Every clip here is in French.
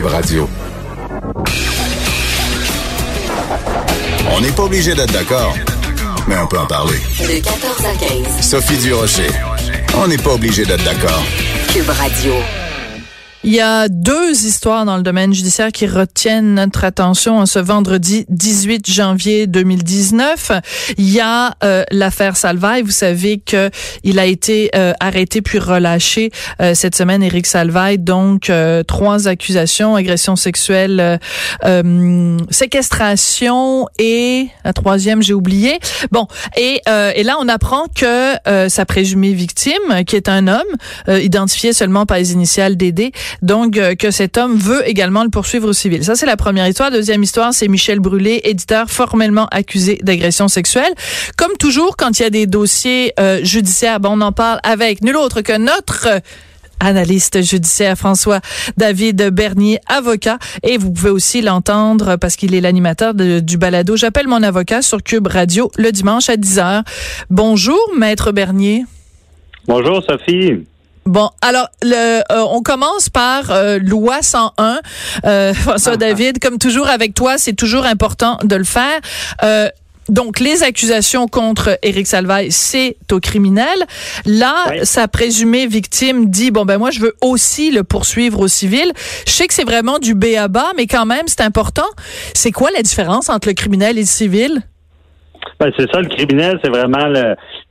Cube Radio. On n'est pas obligé d'être d'accord, mais on peut en parler. De 14 à 15. Sophie Durocher. On n'est pas obligé d'être d'accord. Cube Radio. Il y a deux histoires dans le domaine judiciaire qui retiennent notre attention en ce vendredi 18 janvier 2019. Il y a euh, l'affaire Salvaille. Vous savez que il a été euh, arrêté puis relâché euh, cette semaine, Éric Salvaille. Donc trois accusations agression sexuelle, séquestration et la troisième j'ai oublié. Bon et, et là on apprend que sa présumée victime, qui est un homme identifié seulement par les initiales DD, donc euh, que cet homme veut également le poursuivre au civil. Ça, c'est la première histoire. Deuxième histoire, c'est Michel Brûlé, éditeur formellement accusé d'agression sexuelle. Comme toujours, quand il y a des dossiers euh, judiciaires, bon, on en parle avec nul autre que notre analyste judiciaire François David Bernier, avocat. Et vous pouvez aussi l'entendre parce qu'il est l'animateur du balado J'appelle mon avocat sur Cube Radio le dimanche à 10h. Bonjour, maître Bernier. Bonjour, Sophie. Bon, alors le, euh, on commence par euh, loi 101. Euh, François David, comme toujours avec toi, c'est toujours important de le faire. Euh, donc, les accusations contre Éric Salvaille, c'est au criminel. Là, sa présumée victime dit, bon, ben moi, je veux aussi le poursuivre au civil. Je sais que c'est vraiment du B à bas, mais quand même, c'est important. C'est quoi la différence entre le criminel et le civil? Ben, c'est ça, le criminel, c'est vraiment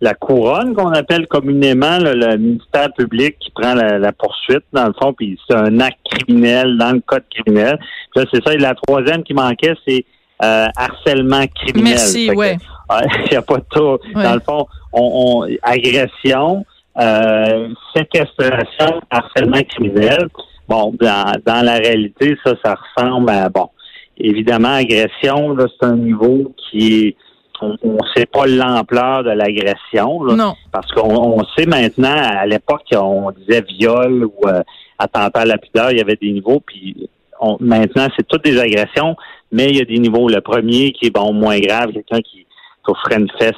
la couronne qu'on appelle communément le ministère public qui prend la, poursuite, dans le fond, puis c'est un acte criminel dans le code criminel. Puis là, c'est ça. Et la troisième qui manquait, c'est euh, harcèlement criminel. Merci, ouais. Il n'y a pas de tout. Dans le fond, on, agression, euh, séquestration, harcèlement criminel. Bon, dans, dans la réalité, ça, ça ressemble à, bon, évidemment, agression, là, c'est un niveau qui est on ne sait pas l'ampleur de l'agression. Non. Parce qu'on sait maintenant, à l'époque, on disait viol ou euh, attentat à la pudeur, il y avait des niveaux, puis maintenant, c'est toutes des agressions, mais il y a des niveaux. Le premier qui est bon moins grave, quelqu'un qui toucherait une fesse,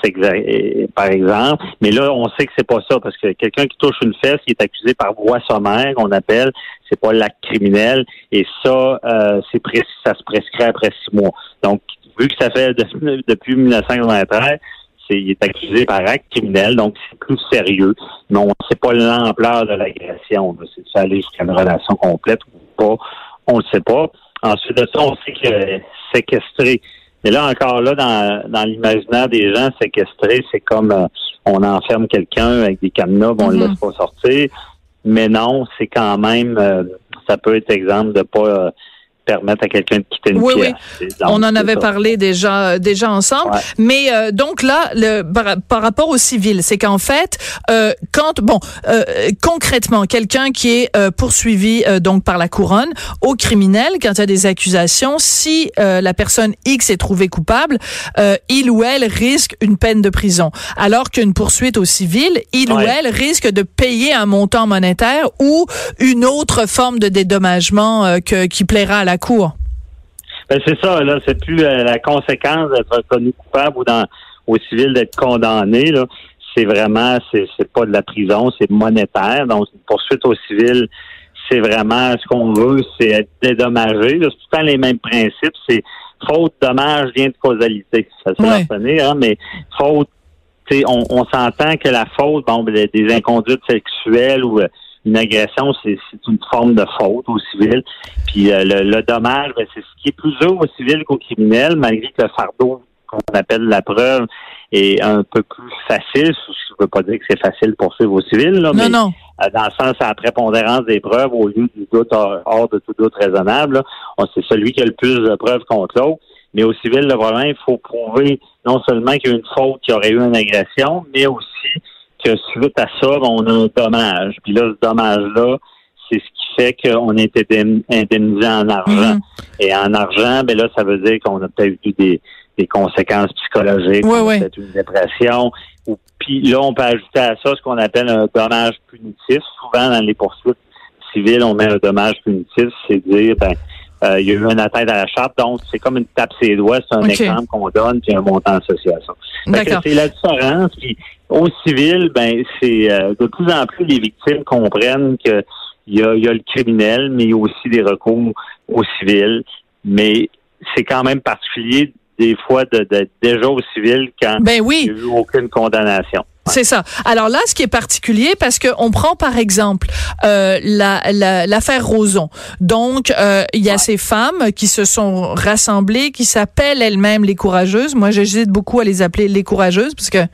par exemple. Mais là, on sait que c'est pas ça, parce que quelqu'un qui touche une fesse, qui est accusé par voie sommaire, qu'on appelle, c'est pas l'acte criminel, et ça, euh, c'est ça se prescrit après six mois. Donc, vu que ça fait depuis 1993, c'est, il est accusé par acte criminel, donc c'est plus sérieux. Mais on ne sait pas l'ampleur de l'agression. C'est ça aller jusqu'à une relation complète ou pas, on ne le sait pas. Ensuite de ça, on sait que séquestrer. Et là, encore là, dans, dans l'imaginaire des gens, séquestrer, c'est comme euh, on enferme quelqu'un avec des cadenas, on ne le mm-hmm. laisse pas sortir. Mais non, c'est quand même, euh, ça peut être exemple de pas euh, permettre à quelqu'un de quitter une oui. Oui, on en avait parlé déjà déjà ensemble. Mais euh, donc là, le, par, rapport au civil, c'est qu'en fait, euh, quand bon, euh, concrètement, quelqu'un qui est euh, poursuivi euh, donc par la couronne au criminel, quand il y a des accusations, si la personne X est trouvée coupable, il ou elle risque une peine de prison. Alors qu'une poursuite au civil, il ou elle risque de payer un montant monétaire ou une autre forme de dédommagement que, qui plaira à la cour. Ben, c'est ça, là, c'est plus euh, la conséquence d'être reconnu coupable ou dans au civil d'être condamné, là. C'est vraiment, c'est, c'est pas de la prison, c'est monétaire. Donc, une poursuite au civil, c'est vraiment ce qu'on veut, c'est être dédommagé. C'est tout le temps les mêmes principes. C'est faute, dommage, lien de causalité. Ça se ouais. hein, mais faute, on, on s'entend que la faute, bon, ben, des inconduites sexuelles ou euh, une agression, c'est une forme de faute au civil. Puis euh, le, dommage, ben, c'est ce qui est plus dur au civil qu'au criminel, malgré que le fardeau qu'on appelle la preuve est un peu plus facile. Je ne veux pas dire que c'est facile pour suivre au civil, là, mais non. Euh, dans le sens à la prépondérance des preuves au lieu du doute hors, de tout doute raisonnable, c'est celui qui a le plus de preuves contre l'autre. Mais au civil, le problème, il faut prouver non seulement qu'il y a une faute, qu'il y aurait eu une agression, mais aussi que suite à ça, on a un dommage. Puis là, ce dommage-là, c'est ce qui fait qu'on est indemnisé en argent. Mhm. Et en argent, ben là, ça veut dire qu'on a peut-être eu des, conséquences psychologiques, peut-être une dépression. Ou, puis là, on peut ajouter à ça ce qu'on appelle un dommage punitif. Souvent, dans les poursuites civiles, on met un dommage punitif, c'est dire, ben, euh, il y a eu une atteinte à la charte, donc c'est comme une tape ses doigts, c'est un exemple qu'on donne, puis un montant d'association. C'est la différence. Puis au civil, ben c'est euh, de plus en plus les victimes comprennent que il y a, y a le criminel, mais il y a aussi des recours au civil. Mais c'est quand même particulier des fois de, de- déjà au civil quand Ben oui. il n'y a eu aucune condamnation. C'est ça. Alors là, ce qui est particulier, parce que on prend par exemple euh, la- la- l'affaire Roson. Donc, euh, il y a ces femmes qui se sont rassemblées, qui s'appellent elles-mêmes les courageuses. Moi, j'hésite beaucoup à les appeler les courageuses, parce que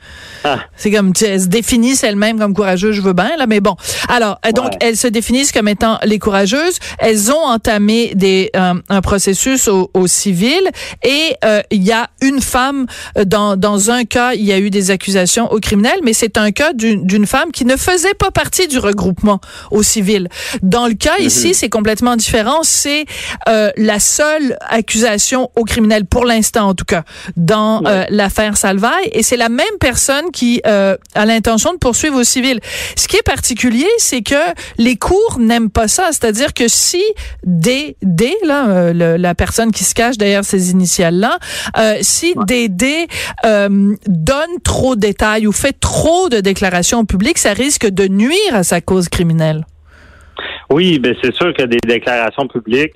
Ah. c'est comme elles se définissent elles-mêmes comme courageuses. Je veux bien là, mais bon. Alors, euh, donc elles se définissent comme étant les courageuses. Elles ont entamé des euh, un processus au, au civil et euh, il y a une femme dans dans un cas, il y a eu des accusations au criminel, mais c'est un cas d'une femme qui ne faisait pas partie du regroupement au civil. Dans le cas ici, c'est complètement différent. C'est euh, la seule accusation au criminel pour l'instant, en tout cas, dans euh, l'affaire Salvaille, et c'est la même personne qui euh, a l'intention de poursuivre au civil. Ce qui est particulier, c'est que les cours n'aiment pas ça. C'est-à-dire que si D, D là, euh, le- la personne qui se cache derrière ces initiales-là, euh, si DD euh, donne trop de détails ou fait trop de déclarations public, ça risque de nuire à sa cause criminelle. Oui, ben c'est sûr que des déclarations publiques,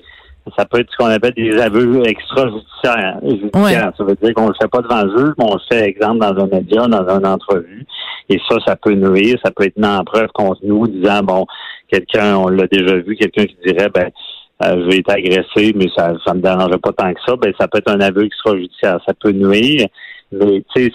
ça peut être ce qu'on appelle des aveux extrajudiciaires. judiciaires. Ça veut dire qu'on le fait pas devant le juge, mais on le fait, exemple, dans un média, dans une entrevue. Et ça, ça peut nuire, ça peut être en preuve contre nous, disant, bon, quelqu'un, on l'a déjà vu, quelqu'un qui dirait, ben, euh, j'ai été agressé, mais ça ça me dérangeait pas tant que ça, ben ça peut être un aveu extrajudiciaire. Ça peut nuire. Mais c'est-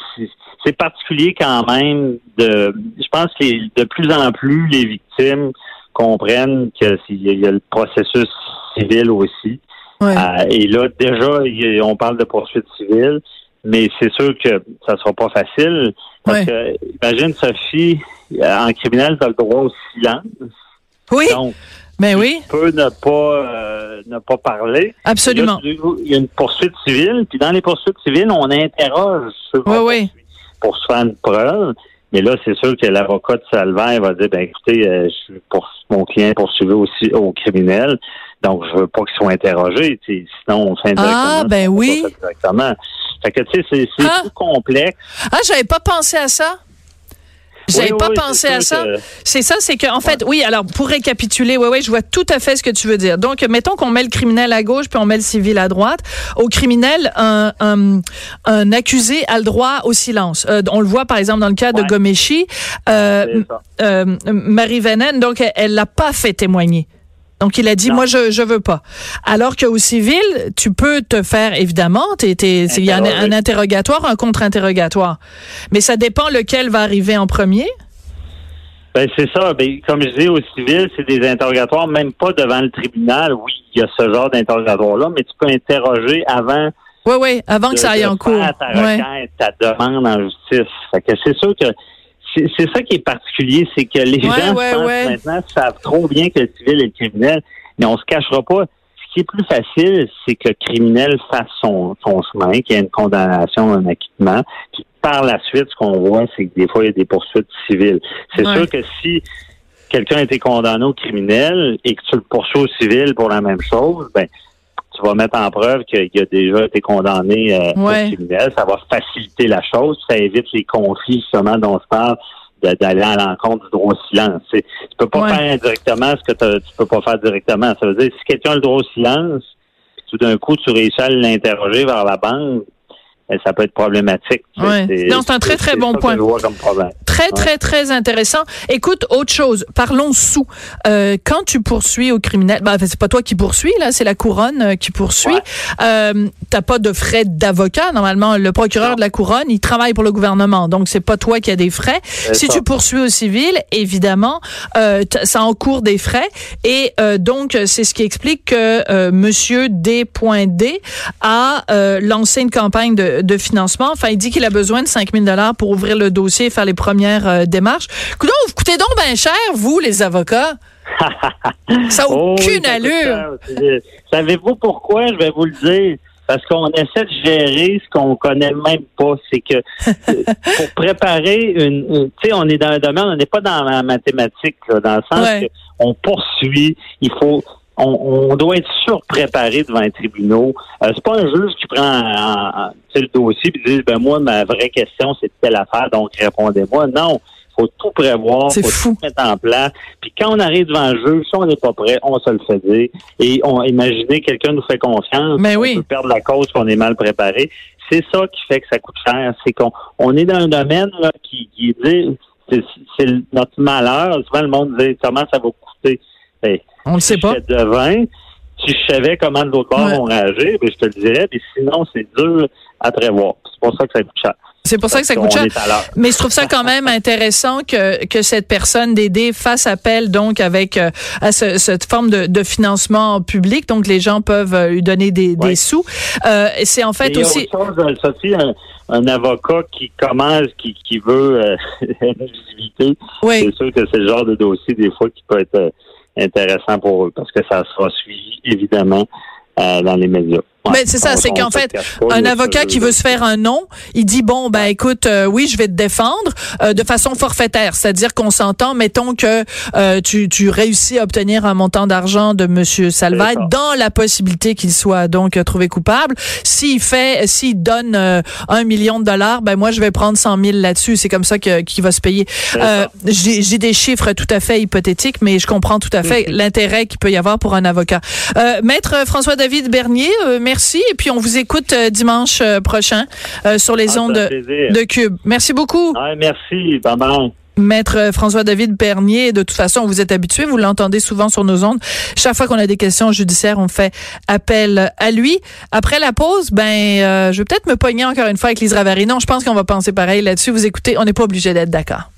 particulier quand même de je pense que de plus en plus les victimes comprennent que s'il y a- il y a le processus civil aussi. Ouais. Euh, et là, déjà, y on parle de poursuite civile, mais c'est sûr que ça sera pas facile. Parce Ouais. que, imagine, Sophie, en criminel, tu as le droit au silence. Oui, Donc, mais oui, tu peux ne pas, euh, ne pas parler. absolument. Là, il y a une poursuite civile, puis dans les poursuites civiles, on interroge ceux Oui, oui. pour se faire une preuve. Mais là, c'est sûr que l'avocat de Salvaire va dire, ben écoutez, euh, je suis pour mon client poursuivi aussi au criminel, donc je veux pas qu'ils soient interrogés. tu sais, Sinon, on fait indirectement. Ah, ben oui. Directement. Fait que tu sais, c'est Ah. tout complexe. Ah, j'avais pas pensé à ça. J'avais Oui, pas oui, pensé à ça. que- C'est ça, c'est que en fait, oui. Alors pour récapituler, ouais, ouais, je vois tout à fait ce que tu veux dire. Donc, mettons qu'on met le criminel à gauche puis on met le civil à droite. Au criminel, un, un, un accusé a le droit au silence. Euh, on le voit par exemple dans le cas de. Gomeshi, euh, euh, Marie Venen, donc elle- elle l'a pas fait témoigner. Donc il a dit Non. moi je je veux pas. Alors qu'au civil, tu peux te faire évidemment, il y a un, interrogatoire, un contre-interrogatoire. Mais ça dépend lequel va arriver en premier? Ben, c'est ça. Ben, comme je dis, au civil, c'est des interrogatoires, même pas devant le tribunal. Oui, il y a ce genre d'interrogatoire-là, mais tu peux interroger avant Oui, oui, avant que ça aille en cours. ta Ouais. requête, ta demande en justice. Fait que c'est sûr que c'est ça qui est particulier, c'est que les Ouais, gens, ouais, ouais. maintenant, savent trop bien que le civil et le criminel, mais on se cachera pas. Ce qui est plus facile, c'est que le criminel fasse son, son chemin, qu'il y ait une condamnation, un acquittement. Puis par la suite, ce qu'on voit, c'est que des fois, il y a des poursuites civiles. C'est sûr que si quelqu'un a été condamné au criminel et que tu le poursuis au civil pour la même chose, ben tu vas mettre en preuve qu'il a déjà été condamné euh, Ouais. criminel. Ça va faciliter la chose. Ça évite les conflits justement dont je parle d'aller à l'encontre du droit au silence. Tu peux pas Ouais. faire indirectement ce que tu peux pas faire directement. Ça veut dire si quelqu'un a le droit au silence, puis tout d'un coup tu réussis à l'interroger vers la banque, ben, ça peut être problématique. Ouais. Non, c'est un très, très bon point. comme. Très, très, très intéressant. Écoute, autre chose. Parlons sous. Euh, quand tu poursuis au criminel, ben, c'est pas toi qui poursuis, là, c'est la couronne euh, qui poursuit. Ouais. Euh, t'as pas de frais d'avocat. Normalement, le procureur Non. de la couronne, il travaille pour le gouvernement. Donc, c'est pas toi qui as des frais. Si ça. tu poursuis au civil, évidemment, euh, ça encourt des frais. Et donc, c'est ce qui explique que Monsieur D.D a euh, lancé une campagne de, de financement. Enfin, il dit qu'il a besoin de 5 000 dollars pour ouvrir le dossier et faire les premières euh, démarches. Coudonc, vous coûtez donc bien cher, vous, les avocats. Ça n'a Oh, aucune ça allure. Savez-vous pourquoi? Je vais vous le dire. Parce qu'on essaie de gérer ce qu'on connaît même pas. C'est que pour préparer une, une- tu sais, on est dans un domaine, on n'est pas dans la mathématique, là, dans le sens Ouais. qu'on poursuit, il faut, on, on doit être surpréparé devant les tribunaux. Euh, c'est pas un juge qui prend en- en- le dossier et dit, ben moi, ma vraie question, c'est telle affaire, donc répondez-moi. Non. faut tout prévoir, faut fou. tout mettre en place. Puis quand on arrive devant le jeu, si on n'est pas prêt, on se le fait dire. Et on imaginez quelqu'un nous fait confiance, Mais on oui. peut perdre la cause qu'on est mal préparé. C'est ça qui fait que ça coûte cher. C'est qu'on on est dans un domaine là, qui, qui dit c'est c'est notre malheur. Souvent le monde dit comment ça va coûter? On le sait si pas. j'étais devin, si je savais comment l'autre bord Ouais. vont réagir, ben, je te le dirais. Mais sinon, c'est dur à prévoir. C'est pour ça que ça coûte cher. C'est pour ça que ça coûte cher. Mais je trouve ça quand même intéressant que, que cette personne d'aider fasse appel donc avec euh, à ce- cette forme de, de financement public. Donc les gens peuvent euh, lui donner des, des sous. Euh, c'est en fait aussi. autre chose, Sophie, un, un avocat qui commence, qui, qui veut euh, visibilité, Oui. c'est sûr que c'est le genre de dossier des fois qui peut être intéressant pour eux parce que ça sera suivi évidemment euh, dans les médias. Ben, c'est ça, c'est qu'en fait, un avocat qui veut se faire un nom, il dit bon ben écoute, euh, oui, je vais te défendre euh, de façon forfaitaire, c'est-à-dire qu'on s'entend, mettons que euh, tu, tu réussis à obtenir un montant d'argent de Monsieur Salvat dans la possibilité qu'il soit donc trouvé coupable. S'il fait, s'il donne euh, un million de dollars, ben moi je vais prendre 100 000 là-dessus. C'est comme ça que qu'il va se payer. Euh, J'ai des chiffres tout à fait hypothétiques, mais je comprends tout à fait Mhm. l'intérêt qu'il peut y avoir pour un avocat. Euh, Maître François-David Bernier, euh, merci. Et puis on vous écoute euh, dimanche euh, prochain euh, sur les Ah, ondes de, Cube. Merci beaucoup. Merci, bye bye. Maître François-David Bernier, de toute façon, vous êtes habitué, vous l'entendez souvent sur nos ondes. Chaque fois qu'on a des questions judiciaires, on fait appel à lui. Après la pause, ben, euh, je vais peut-être me pogner encore une fois avec Lise Ravary. Non, je pense qu'on va penser pareil là-dessus. Vous écoutez, on n'est pas obligé d'être d'accord.